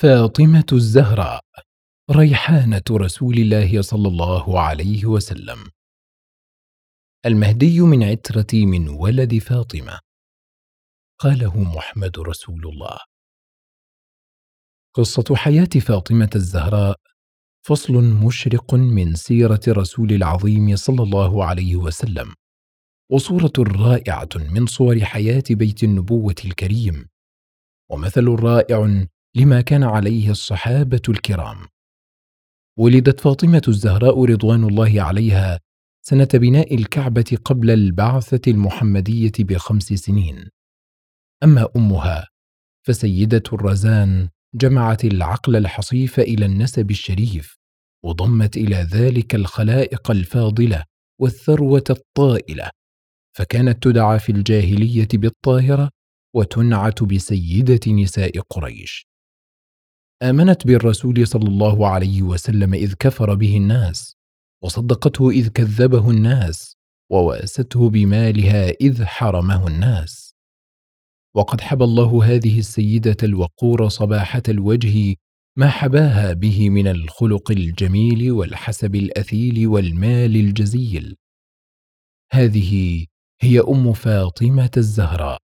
فاطمة الزهراء ريحانة رسول الله صلى الله عليه وسلم. المهدي من عترتي من ولد فاطمة. قاله محمد رسول الله. قصة حياة فاطمة الزهراء فصل مشرق من سيرة رسول العظيم صلى الله عليه وسلم وصورة رائعة من صور حياة بيت النبوة الكريم ومثل رائع لما كان عليه الصحابة الكرام. ولدت فاطمة الزهراء رضوان الله عليها سنة بناء الكعبة قبل البعثة المحمدية بخمس سنين. أما أمها فسيدة الرزان جمعت العقل الحصيف إلى النسب الشريف وضمت إلى ذلك الخلائق الفاضلة والثروة الطائلة فكانت تدعى في الجاهلية بالطاهرة وتنعت بسيدة نساء قريش. آمنت بالرسول صلى الله عليه وسلم إذ كفر به الناس وصدقته إذ كذبه الناس ووأسته بمالها إذ حرمه الناس. وقد حبى الله هذه السيدة الوقور صباحة الوجه ما حباها به من الخلق الجميل والحسب الأثيل والمال الجزيل. هذه هي أم فاطمة الزهراء.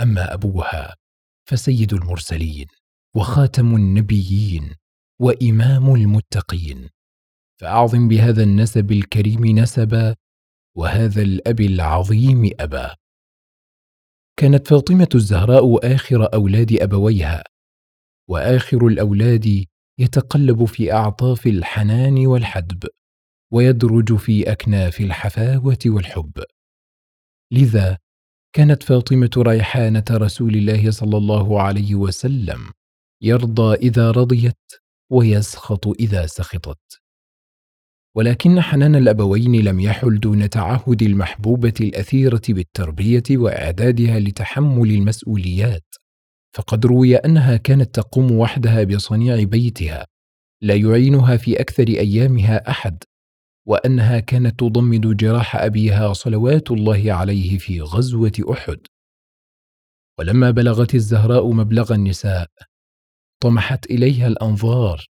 أما أبوها فسيد المرسلين. وخاتم النبيين وإمام المتقين. فأعظم بهذا النسب الكريم نسبا وهذا الأب العظيم أبا. كانت فاطمة الزهراء آخر أولاد أبويها وآخر الأولاد يتقلب في أعطاف الحنان والحدب ويدرج في أكناف الحفاوة والحب. لذا كانت فاطمة ريحانة رسول الله صلى الله عليه وسلم. يرضى إذا رضيت ويسخط إذا سخطت. ولكن حنان الأبوين لم يحل دون تعهد المحبوبة الأثيرة بالتربية وإعدادها لتحمل المسؤوليات. فقد روي أنها كانت تقوم وحدها بصنيع بيتها لا يعينها في أكثر أيامها أحد وأنها كانت تضمد جراح أبيها صلوات الله عليه في غزوة أحد. ولما بلغت الزهراء مبلغ النساء طمحت إليها الأنظار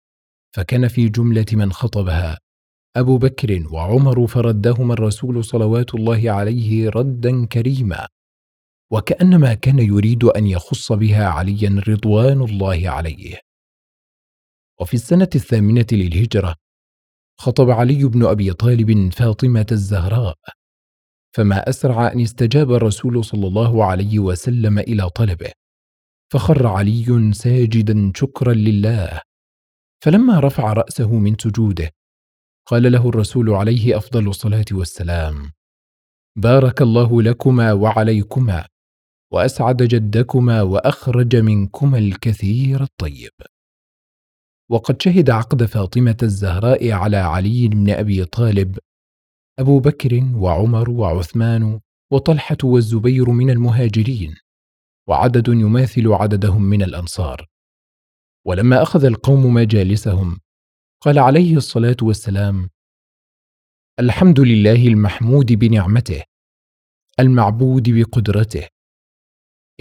فكان في جملة من خطبها أبو بكر وعمر فردهما الرسول صلوات الله عليه ردا كريما وكأنما كان يريد أن يخص بها عليا رضوان الله عليه. وفي السنة الثامنة للهجرة خطب علي بن أبي طالب فاطمة الزهراء فما أسرع أن استجاب الرسول صلى الله عليه وسلم إلى طلبه. فخر علي ساجدا شكرا لله. فلما رفع رأسه من سجوده قال له الرسول عليه أفضل الصلاة والسلام بارك الله لكما وعليكما وأسعد جدكما وأخرج منكما الكثير الطيب. وقد شهد عقد فاطمة الزهراء على علي بن أبي طالب أبو بكر وعمر وعثمان وطلحة والزبير من المهاجرين. وعدد يماثل عددهم من الأنصار. ولما أخذ القوم مجالسهم قال عليه الصلاة والسلام الحمد لله المحمود بنعمته المعبود بقدرته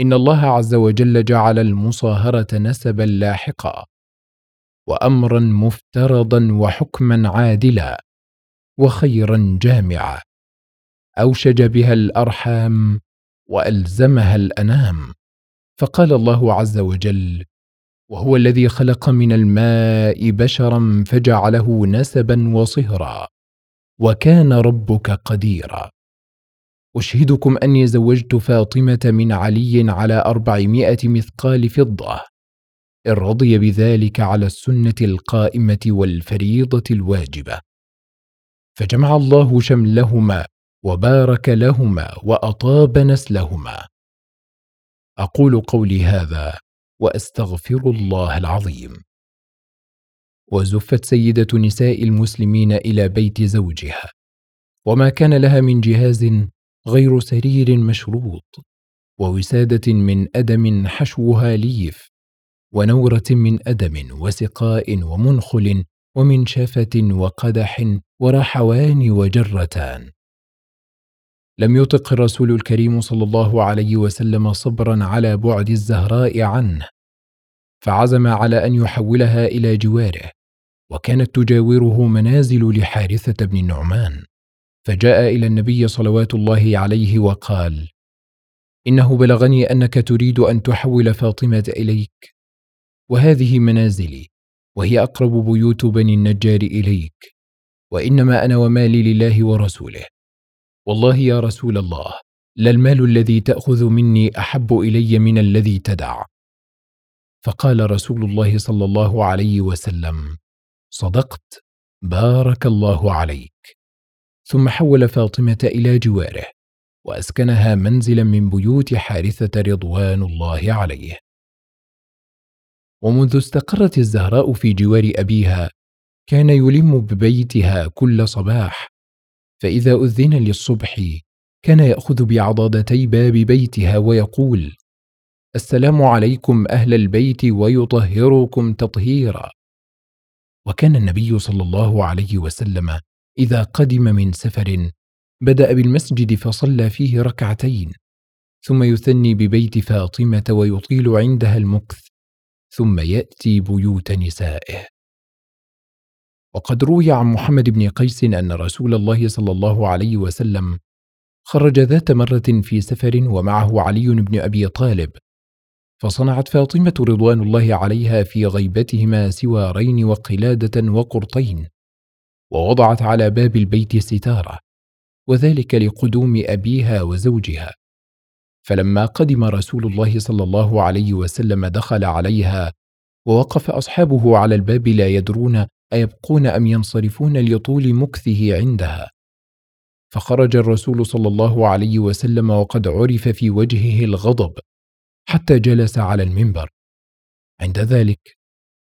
إن الله عز وجل جعل المصاهرة نسبا لاحقا وامرا مفترضا وحكما عادلا وخيرا جامعا أوشج بها الأرحام وألزمها الأنام. فقال الله عز وجل وهو الذي خلق من الماء بشرا فجعله نسبا وصهرا وكان ربك قديرا. أشهدكم أني زوجت فاطمة من علي على أربعمائة مثقال فضة. إن رضي بذلك على السنة القائمة والفريضة الواجبة. فجمع الله شملهما وبارك لهما وأطاب نسلهما. أقول قولي هذا وأستغفر الله العظيم. وزفت سيدة نساء المسلمين إلى بيت زوجها. وما كان لها من جهاز غير سرير مشروط ووسادة من أدم حشوها ليف ونورة من أدم وسقاء ومنخل ومن شفة وقدح ورحوان وجرتان. لم يطق الرسول الكريم صلى الله عليه وسلم صبرا على بعد الزهراء عنه فعزم على أن يحولها إلى جواره وكانت تجاوره منازل لحارثة بن النعمان فجاء إلى النبي صلوات الله عليه وقال إنه بلغني أنك تريد أن تحول فاطمة إليك وهذه منازلي وهي أقرب بيوت بني النجار إليك وإنما أنا ومالي لله ورسوله. والله يا رسول الله للمال الذي تأخذ مني أحب إلي من الذي تدع. فقال رسول الله صلى الله عليه وسلم صدقت بارك الله عليك. ثم حول فاطمة إلى جواره وأسكنها منزلا من بيوت حارثة رضوان الله عليه. ومنذ استقرت الزهراء في جوار أبيها كان يلم ببيتها كل صباح فإذا أذن للصبح كان يأخذ بعضادتي باب بيتها ويقول السلام عليكم أهل البيت ويطهركم تطهيرا. وكان النبي صلى الله عليه وسلم إذا قدم من سفر بدأ بالمسجد فصلى فيه ركعتين ثم يثني ببيت فاطمة ويطيل عندها المكث ثم يأتي بيوت نسائه. وقد روي عن محمد بن قيس أن رسول الله صلى الله عليه وسلم خرج ذات مرة في سفر ومعه علي بن أبي طالب فصنعت فاطمة رضوان الله عليها في غيبتهما سوارين وقلادة وقرطين ووضعت على باب البيت ستارة وذلك لقدوم أبيها وزوجها. فلما قدم رسول الله صلى الله عليه وسلم دخل عليها ووقف أصحابه على الباب لا يدرون أيبقون أم ينصرفون لطول مكثه عندها؟ فخرج الرسول صلى الله عليه وسلم وقد عرف في وجهه الغضب حتى جلس على المنبر. عند ذلك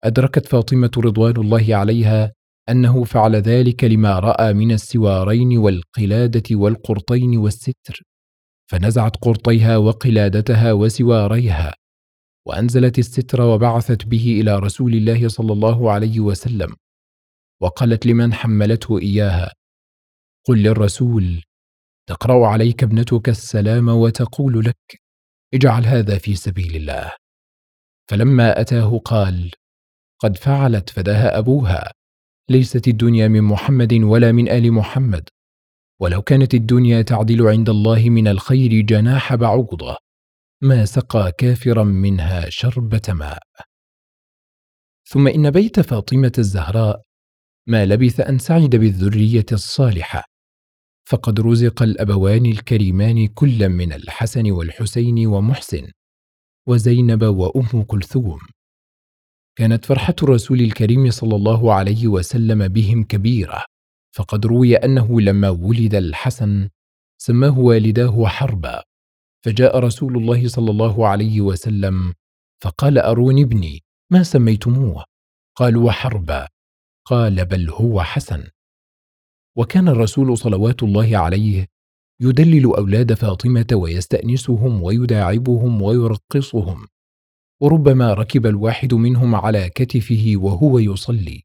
أدركت فاطمة رضوان الله عليها أنه فعل ذلك لما رأى من السوارين والقلادة والقرطين والستر فنزعت قرطيها وقلادتها وسواريها وأنزلت الستر وبعثت به إلى رسول الله صلى الله عليه وسلم. وقالت لمن حملته إياها. قل للرسول تقرأ عليك ابنتك السلام وتقول لك اجعل هذا في سبيل الله. فلما أتاه قال قد فعلت فداها أبوها. ليست الدنيا من محمد ولا من آل محمد. ولو كانت الدنيا تعدل عند الله من الخير جناح بعوضة. ما سقى كافرا منها شربة ماء. ثم إن بيت فاطمة الزهراء ما لبث أن سعد بالذرية الصالحة فقد رزق الأبوان الكريمان كلا من الحسن والحسين ومحسن وزينب وأم كلثوم. كانت فرحة الرسول الكريم صلى الله عليه وسلم بهم كبيرة فقد روي أنه لما ولد الحسن سماه والداه حربا فجاء رسول الله صلى الله عليه وسلم فقال أروني ابني ما سميتموه؟ قالوا حربا. قال بل هو حسن. وكان الرسول صلوات الله عليه يدلل أولاد فاطمة ويستأنسهم ويداعبهم ويرقصهم. وربما ركب الواحد منهم على كتفه وهو يصلي.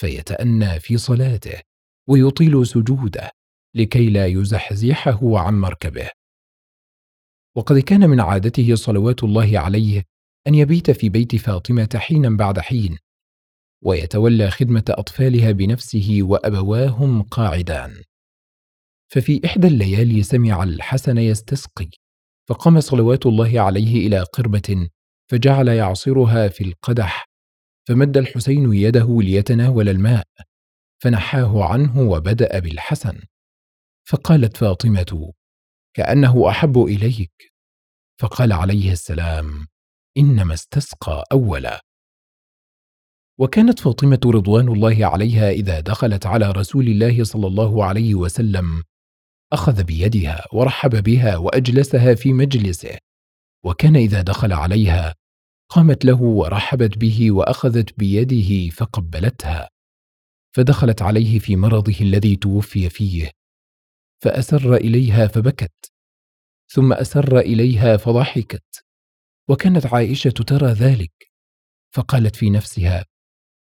فيتأنى في صلاته ويطيل سجوده لكي لا يزحزحه عن مركبه. وقد كان من عادته صلوات الله عليه أن يبيت في بيت فاطمة حينا بعد حين ويتولى خدمة أطفالها بنفسه وأبواهم قاعدان. ففي إحدى الليالي سمع الحسن يستسقي فقام صلوات الله عليه إلى قربة فجعل يعصرها في القدح فمد الحسين يده ليتناول الماء فنحاه عنه وبدأ بالحسن. فقالت فاطمة كأنه أحب إليك. فقال عليه السلام إنما استسقى أولا. وكانت فاطمة رضوان الله عليها إذا دخلت على رسول الله صلى الله عليه وسلم. أخذ بيدها ورحب بها وأجلسها في مجلسه. وكان إذا دخل عليها قامت له ورحبت به وأخذت بيده فقبلتها. فدخلت عليه في مرضه الذي توفي فيه. فأسر إليها فبكت. ثم أسر إليها فضحكت. وكانت عائشة ترى ذلك. فقالت في نفسها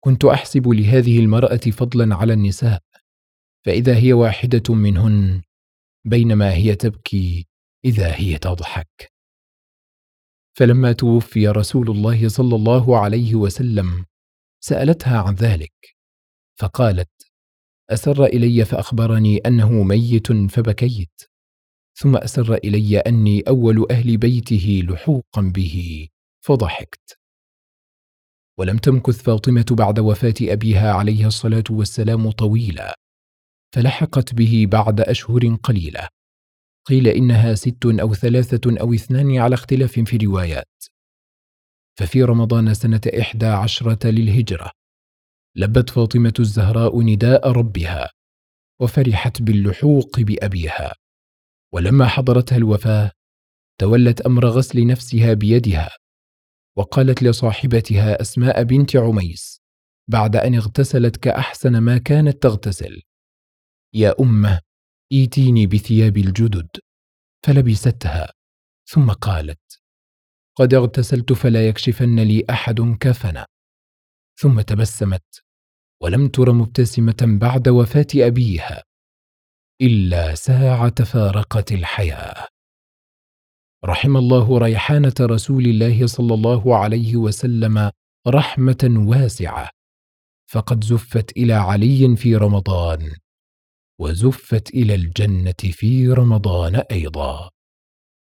كنت أحسب لهذه المرأة فضلا على النساء فإذا هي واحدة منهن بينما هي تبكي إذا هي تضحك. فلما توفي رسول الله صلى الله عليه وسلم سألتها عن ذلك فقالت أسر إلي فأخبرني أنه ميت فبكيت ثم أسر إلي أني أول أهل بيته لحوقا به فضحكت. ولم تمكث فاطمة بعد وفاة أبيها عليه الصلاة والسلام طويلا فلحقت به بعد أشهر قليلة. قيل إنها ست أو ثلاثة أو اثنان على اختلاف في روايات ففي رمضان سنة إحدى عشرة للهجرة لبت فاطمة الزهراء نداء ربها وفرحت باللحوق بأبيها. ولما حضرتها الوفاة تولت أمر غسل نفسها بيدها. وقالت لصاحبتها أسماء بنت عميس بعد أن اغتسلت كأحسن ما كانت تغتسل. يا أمة إيتيني بثياب الجدد. فلبستها ثم قالت قد اغتسلت فلا يكشفن لي أحد كفنا. ثم تبسمت ولم تر مبتسمة بعد وفاة أبيها إلا ساعة فارقت الحياة. رحم الله ريحانة رسول الله صلى الله عليه وسلم رحمة واسعة. فقد زفت إلى علي في رمضان وزفت إلى الجنة في رمضان أيضا.